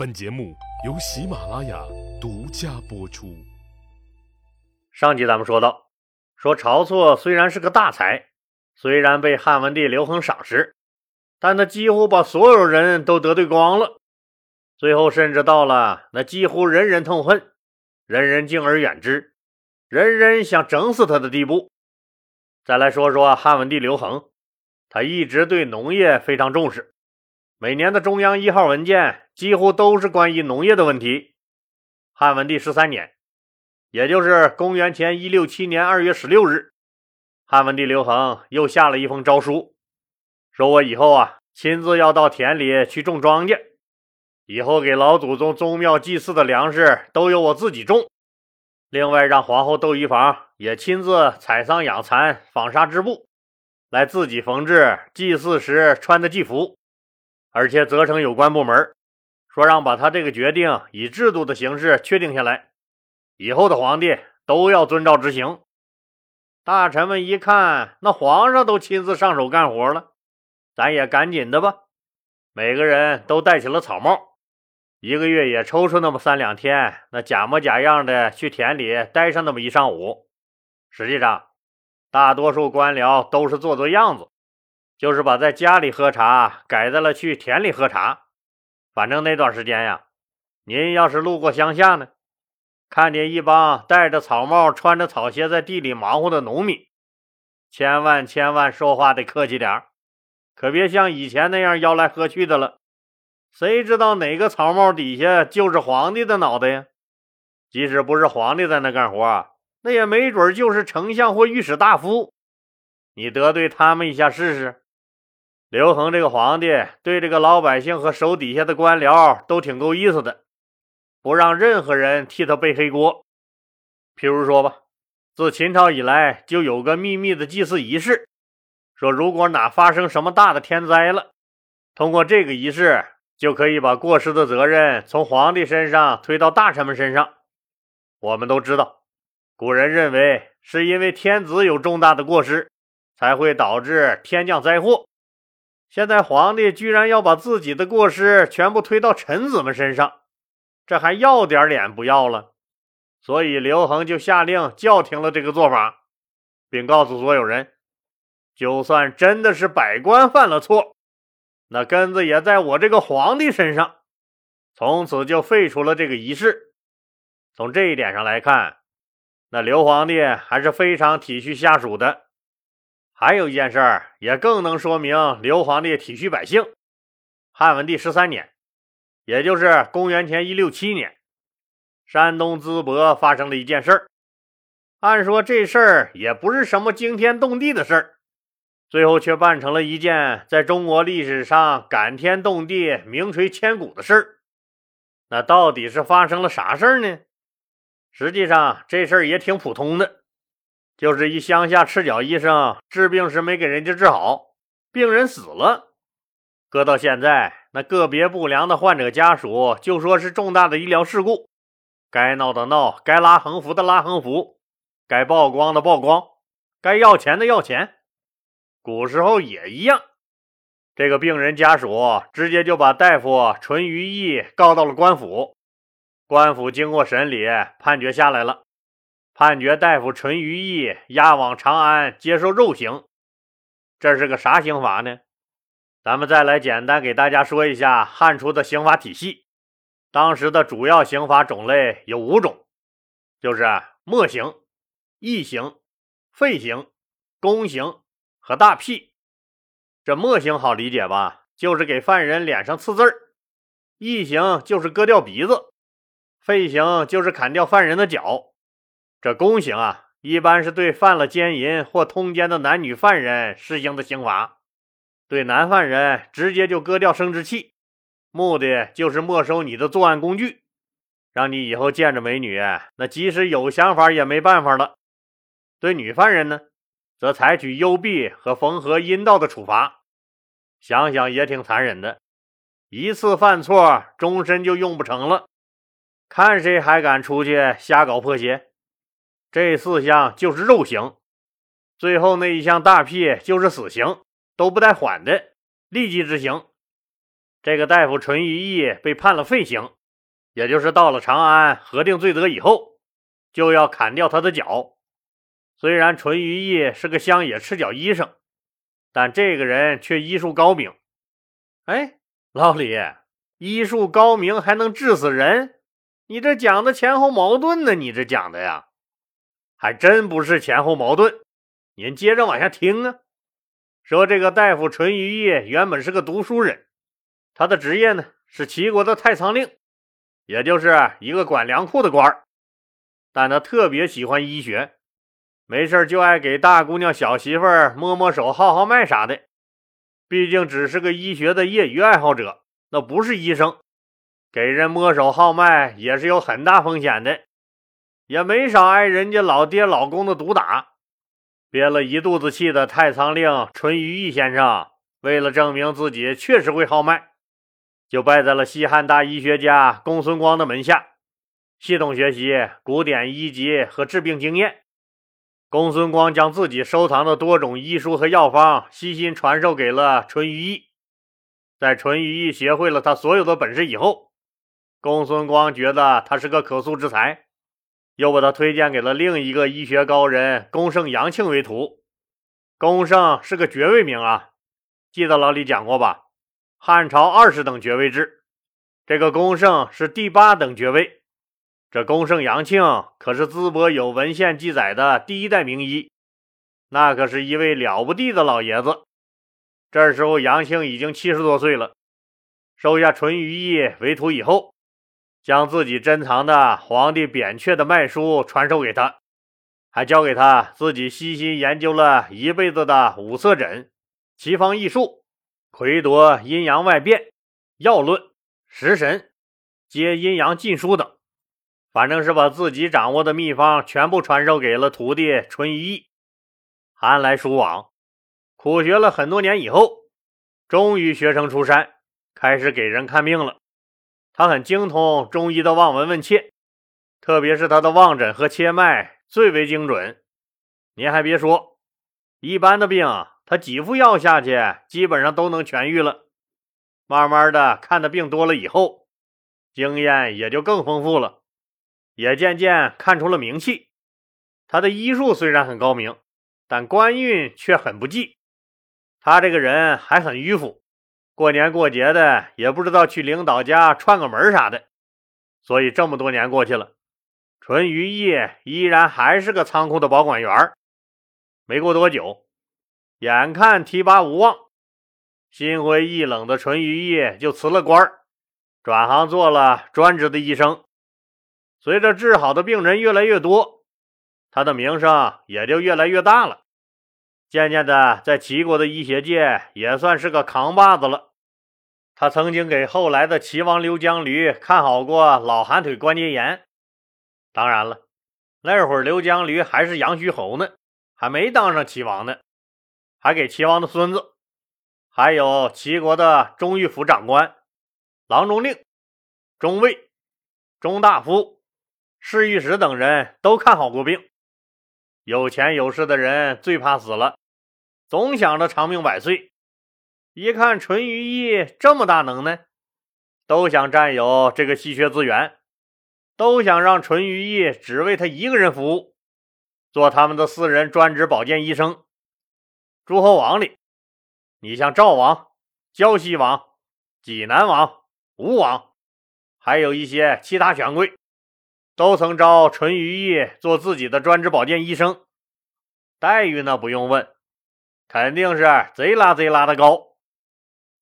本节目由喜马拉雅独家播出。上集咱们说到，说晁错虽然是个大才，虽然被汉文帝刘恒赏识，但他几乎把所有人都得罪光了。最后甚至到了那几乎人人痛恨、人人敬而远之、人人想整死他的地步。再来说说汉文帝刘恒，他一直对农业非常重视。每年的中央一号文件几乎都是关于农业的问题。汉文帝十三年，也就是公元前一六七年二月十六日，汉文帝刘恒又下了一封诏书，说我以后啊亲自要到田里去种庄稼，以后给老祖宗宗庙祭祀的粮食都由我自己种。另外，让皇后窦漪房也亲自采桑养蚕、纺纱织布，来自己缝制祭祀时穿的祭服。而且责成有关部门，说让把他这个决定以制度的形式确定下来，以后的皇帝都要遵照执行。大臣们一看，那皇上都亲自上手干活了，咱也赶紧的吧。每个人都戴起了草帽，一个月也抽出那么三两天，那假模假样的去田里待上那么一上午。实际上，大多数官僚都是做做样子。就是把在家里喝茶改在了去田里喝茶。反正那段时间呀，您要是路过乡下呢，看见一帮戴着草帽、穿着草鞋在地里忙活的农民，千万千万说话得客气点可别像以前那样吆来喝去的了。谁知道哪个草帽底下就是皇帝的脑袋呀？即使不是皇帝在那干活，那也没准就是丞相或御史大夫。你得罪他们一下试试。刘恒这个皇帝对这个老百姓和手底下的官僚都挺够意思的，不让任何人替他背黑锅。譬如说吧，自秦朝以来就有个秘密的祭祀仪式，说如果哪发生什么大的天灾了，通过这个仪式就可以把过失的责任从皇帝身上推到大臣们身上。我们都知道，古人认为是因为天子有重大的过失，才会导致天降灾祸。现在皇帝居然要把自己的过失全部推到臣子们身上，这还要点脸不要了？所以刘恒就下令叫停了这个做法，并告诉所有人，就算真的是百官犯了错，那根子也在我这个皇帝身上。从此就废除了这个仪式。从这一点上来看，那刘皇帝还是非常体恤下属的。还有一件事儿，也更能说明刘皇帝体恤百姓。汉文帝十三年，也就是公元前一六七年，山东淄博发生了一件事儿。按说这事儿也不是什么惊天动地的事儿，最后却办成了一件在中国历史上感天动地、名垂千古的事儿。那到底是发生了啥事儿呢？实际上，这事儿也挺普通的。就是一乡下赤脚医生治病时没给人家治好，病人死了。搁到现在，那个别不良的患者家属就说是重大的医疗事故，该闹的闹，该拉横幅的拉横幅，该曝光的曝光，该要钱的要钱。古时候也一样，这个病人家属直接就把大夫淳于意告到了官府，官府经过审理，判决下来了。判决大夫淳于意押往长安接受肉刑，这是个啥刑罚呢？咱们再来简单给大家说一下汉初的刑法体系。当时的主要刑罚种类有五种，就是墨刑、异刑、废刑、宫刑和大辟。这墨刑好理解吧？就是给犯人脸上刺字儿；役刑就是割掉鼻子；废刑就是砍掉犯人的脚。这宫刑啊，一般是对犯了奸淫或通奸的男女犯人施行的刑罚。对男犯人，直接就割掉生殖器，目的就是没收你的作案工具，让你以后见着美女，那即使有想法也没办法了。对女犯人呢，则采取幽闭和缝合阴道的处罚。想想也挺残忍的，一次犯错，终身就用不成了。看谁还敢出去瞎搞破鞋！这四项就是肉刑，最后那一项大辟就是死刑，都不带缓的，立即执行。这个大夫淳于意被判了废刑，也就是到了长安核定罪责以后，就要砍掉他的脚。虽然淳于意是个乡野赤脚医生，但这个人却医术高明。哎，老李，医术高明还能治死人？你这讲的前后矛盾呢？你这讲的呀，还真不是前后矛盾。您接着往下听啊。说这个大夫淳于意原本是个读书人，他的职业呢是齐国的太仓令，也就是一个管粮库的官儿。但他特别喜欢医学，没事就爱给大姑娘、小媳妇儿摸摸手、号号脉啥的。毕竟只是个医学的业余爱好者，那不是医生，给人摸手号脉也是有很大风险的，也没少挨人家老爹老公的毒打。憋了一肚子气的太仓令淳于意先生，为了证明自己确实会号脉，就拜在了西汉大医学家公孙光的门下，系统学习古典医籍和治病经验。公孙光将自己收藏的多种医书和药方悉心传授给了淳于意。在淳于意学会了他所有的本事以后，公孙光觉得他是个可塑之才。又把他推荐给了另一个医学高人公圣杨庆为徒。公圣是个爵位名啊，记得老李讲过吧？汉朝二十等爵位制，这个公圣是第八等爵位。这公圣杨庆可是淄博有文献记载的第一代名医，那可是一位了不地的老爷子。这时候杨庆已经七十多岁了，收下淳于意为徒以后。将自己珍藏的皇帝扁鹊的脉书传授给他，还教给他自己悉心研究了一辈子的五色诊、奇方异术、魁夺阴阳外变、药论、食神、接阴阳禁书等，反正是把自己掌握的秘方全部传授给了徒弟淳于意。寒来暑往，苦学了很多年以后，终于学成出山，开始给人看病了。他很精通中医的望闻问切，特别是他的望诊和切脉最为精准。您还别说，一般的病他几副药下去，基本上都能痊愈了。慢慢的看的病多了以后，经验也就更丰富了，也渐渐看出了名气。他的医术虽然很高明，但官运却很不济。他这个人还很迂腐。过年过节的也不知道去领导家串个门啥的，所以这么多年过去了，淳于意依然还是个仓库的保管员。没过多久，眼看提拔无望，心灰意冷的淳于意就辞了官，转行做了专职的医生。随着治好的病人越来越多，他的名声也就越来越大了。渐渐的，在齐国的医学界也算是个扛把子了。他曾经给后来的齐王刘江驴看好过老寒腿关节炎。当然了，那会儿刘江驴还是阳虚侯呢，还没当上齐王呢，还给齐王的孙子，还有齐国的中御府长官、郎中令、中尉、中大夫、侍御史等人都看好过病。有钱有势的人最怕死了，总想着长命百岁。一看淳于意这么大能耐，都想占有这个稀缺资源，都想让淳于意只为他一个人服务，做他们的私人专职保健医生。诸侯王里，你像赵王、胶西王、济南王、吴王，还有一些其他权贵，都曾招淳于意做自己的专职保健医生，待遇那不用问，肯定是贼拉贼拉的高。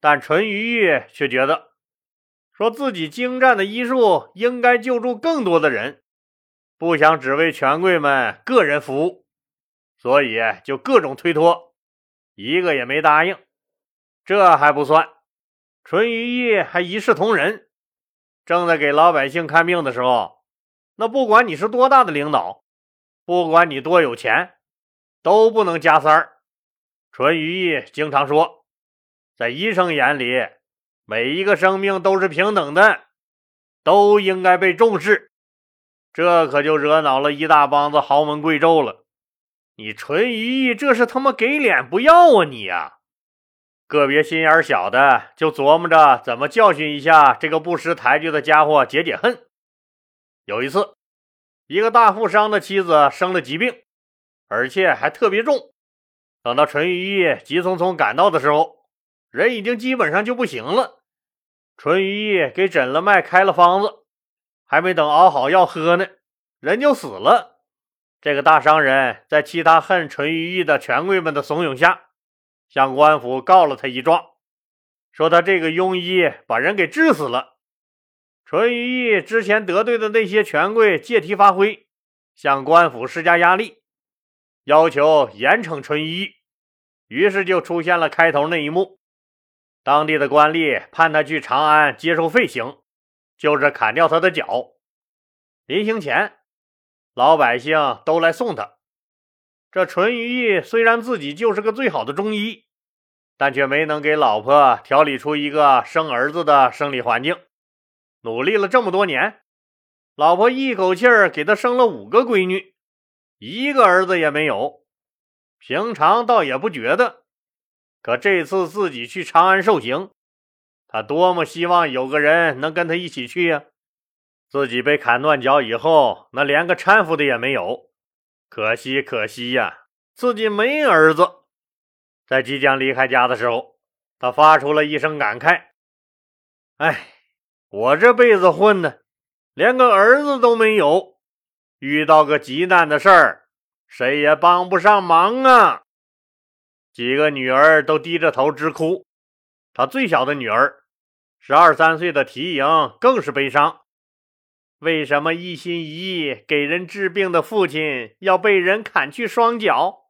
但淳于意却觉得，说自己精湛的医术应该救助更多的人，不想只为权贵们个人服务，所以就各种推脱，一个也没答应。这还不算，淳于意还一视同仁，正在给老百姓看病的时候，那不管你是多大的领导，不管你多有钱，都不能加塞儿。淳于意经常说。在医生眼里，每一个生命都是平等的，都应该被重视。这可就惹恼了一大帮子豪门贵胄了。你淳于意这是他妈给脸不要啊你呀！个别心眼小的就琢磨着怎么教训一下这个不识抬举的家伙，解解恨。有一次，一个大富商的妻子生了疾病，而且还特别重。等到淳于意急匆匆赶到的时候，人已经基本上就不行了。淳于意给诊了脉，开了方子，还没等熬好药喝呢，人就死了。这个大商人，在其他恨淳于意的权贵们的怂恿下。向官府告了他一状，说他这个庸医把人给治死了。淳于意之前得罪的那些权贵借题发挥，向官府施加压力，要求严惩淳于意。于是就出现了开头那一幕：当地的官吏判他去长安接受废刑，就是砍掉他的脚。临行前，老百姓都来送他。这淳于意虽然自己就是个最好的中医，但却没能给老婆调理出一个生儿子的生理环境。努力了这么多年，老婆一口气儿给他生了五个闺女，一个儿子也没有。平常倒也不觉得，可这次自己去长安受刑，他多么希望有个人能跟他一起去呀！自己被砍断脚以后，那连个搀扶的也没有。可惜，可惜呀！自己没儿子。在即将离开家的时候，他发出了一声感慨：“哎，我这辈子混的，连个儿子都没有。遇到个急难的事儿，谁也帮不上忙啊！”几个女儿都低着头直哭。他最小的女儿，十二三岁的缇萦，更是悲伤。为什么一心一意给人治病的父亲要被人砍去双脚？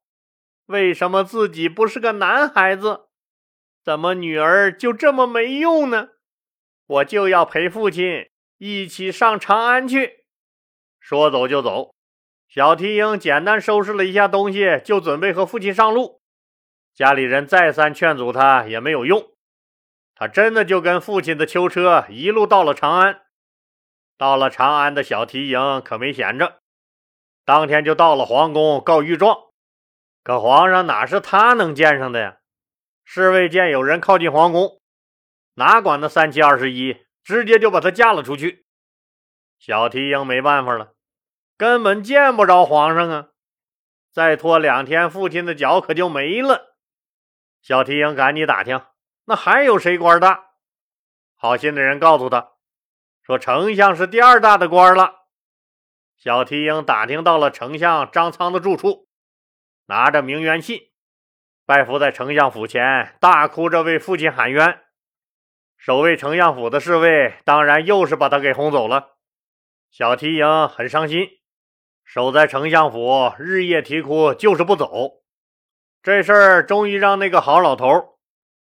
为什么自己不是个男孩子？怎么女儿就这么没用呢？我就要陪父亲一起上长安去。说走就走，小缇萦简单收拾了一下东西，就准备和父亲上路。家里人再三劝阻他也没有用，他真的就跟父亲的囚车一路到了长安。到了长安的小缇萦可没闲着，当天就到了皇宫告御状。可皇上哪是他能见上的呀？侍卫见有人靠近皇宫，哪管那三七二十一，直接就把他架了出去。小缇萦没办法了，根本见不着皇上啊！再拖两天，父亲的脚可就没了。小缇萦赶紧打听，那还有谁官大？好心的人告诉他。说丞相是第二大的官了。小缇萦打听到了丞相张苍的住处，拿着名媛信，拜伏在丞相府前，大哭着为父亲喊冤。守卫丞相府的侍卫当然又是把他给轰走了。小缇萦很伤心，守在丞相府日夜啼哭，就是不走。这事儿终于让那个好老头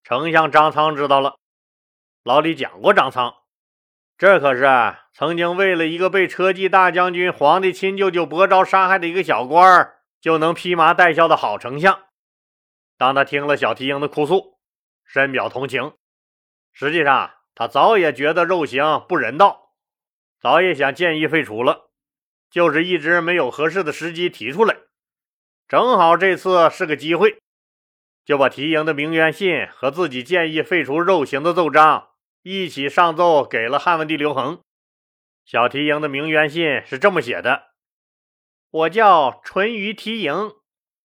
丞相张苍知道了。老李讲过张苍。这可是曾经为了一个被车骑大将军、皇帝亲舅舅伯昭杀害的一个小官儿，就能披麻戴孝的好丞相。当他听了小提鹰的哭诉，深表同情。实际上，他早也觉得肉刑不人道，早也想建议废除了，就是一直没有合适的时机提出来。正好这次是个机会，就把缇萦的名媛信和自己建议废除肉刑的奏章。一起上奏给了汉文帝刘恒。小缇萦的名媛信是这么写的：“我叫淳于缇萦，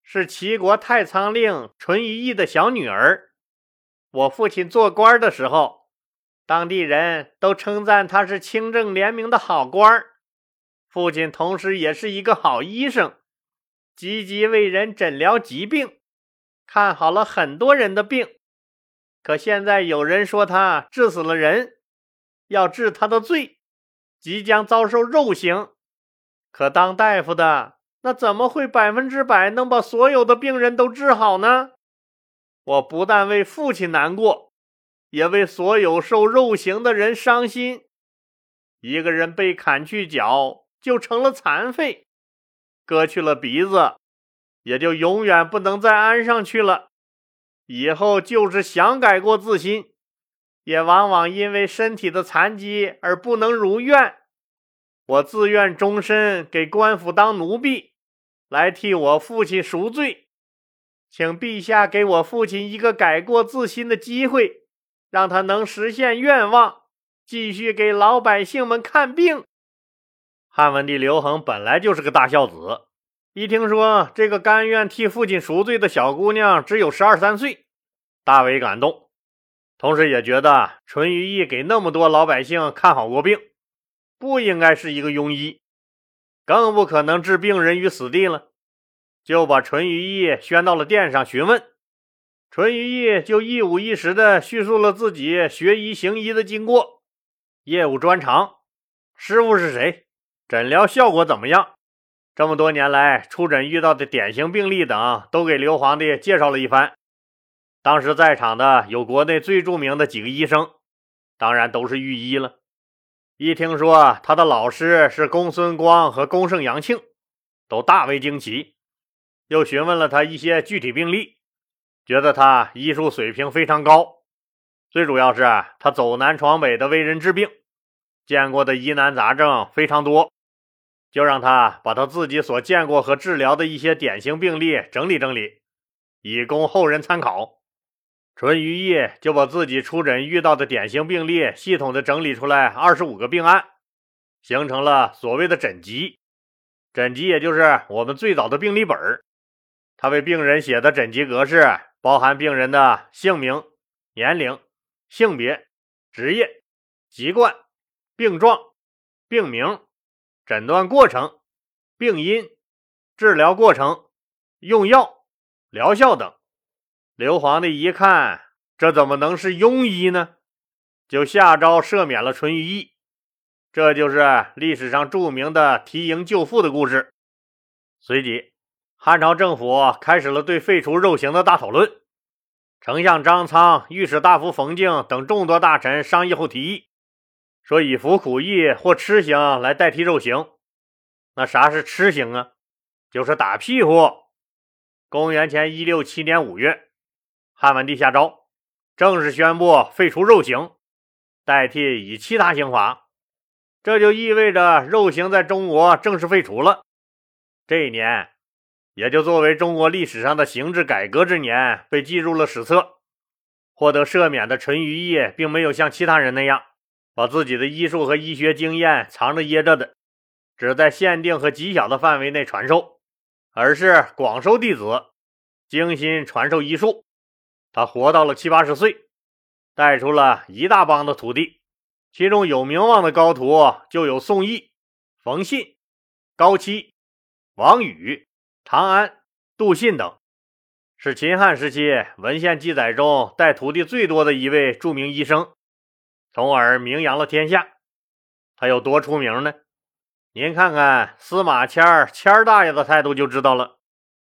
是齐国太仓令淳于意的小女儿。我父亲做官的时候，当地人都称赞他是清正廉明的好官。父亲同时也是一个好医生，积极为人诊疗疾病，看好了很多人的病。”可现在有人说他治死了人，要治他的罪，即将遭受肉刑。可当大夫的那怎么会百分之百能把所有的病人都治好呢？我不但为父亲难过，也为所有受肉刑的人伤心。一个人被砍去脚，就成了残废；割去了鼻子，也就永远不能再安上去了。以后就是想改过自新，也往往因为身体的残疾而不能如愿。我自愿终身给官府当奴婢，来替我父亲赎罪。请陛下给我父亲一个改过自新的机会，让他能实现愿望，继续给老百姓们看病。汉文帝刘恒本来就是个大孝子，一听说这个甘愿替父亲赎罪的小姑娘只有十二三岁，大为感动，同时也觉得淳于意给那么多老百姓看好过病，不应该是一个庸医，更不可能置病人于死地了。就把淳于意宣到了殿上询问，淳于意就一五一十的叙述了自己学医行医的经过、业务专长、师傅是谁、诊疗效果怎么样，这么多年来出诊遇到的典型病例等，都给刘皇帝介绍了一番。当时在场的有国内最著名的几个医生，当然都是御医了。一听说他的老师是公孙光和公圣杨庆，都大为惊奇。又询问了他一些具体病例，觉得他医术水平非常高，最主要是他走南闯北的为人治病，见过的疑难杂症非常多，就让他把他自己所见过和治疗的一些典型病例整理整理，以供后人参考。淳于意就把自己出诊遇到的典型病例系统的整理出来二十五个病案，形成了所谓的诊集。诊集也就是我们最早的病历本儿。他为病人写的诊集格式包含病人的姓名、年龄、性别、职业、籍贯、病状、病名、诊断过程、病因、治疗过程、用药、疗效等。刘皇帝一看，这怎么能是庸医呢？就下诏赦免了淳于意。这就是历史上著名的提营救父的故事。随即。汉朝政府开始了对废除肉刑的大讨论。丞相张苍、御史大夫冯敬等众多大臣商议后提议，说以服苦役或吃刑来代替肉刑。那啥是吃刑啊？就是打屁股。公元前一六七年五月，汉文帝下诏，正式宣布废除肉刑，代替以其他刑罚。这就意味着肉刑在中国正式废除了。这一年。也就作为中国历史上的刑制改革之年，被记入了史册。获得赦免的淳于意，并没有像其他人那样把自己的医术和医学经验藏着掖着的，只在限定和极小的范围内传授，而是广收弟子，精心传授医术。他活到了七八十岁，带出了一大帮的徒弟，其中有名望的高徒就有宋义、冯信、高期、王宇。长安、杜信等，是秦汉时期文献记载中带徒弟最多的一位著名医生，从而名扬了天下。他有多出名呢？您看看司马迁儿迁儿大爷的态度就知道了。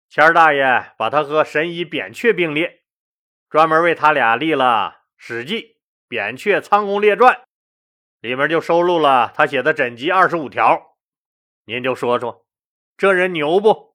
迁儿大爷把他和神医扁鹊并列，专门为他俩立了《史记·扁鹊仓公列传》，里面就收录了他写的诊疾二十五条。您就说说，这人牛不？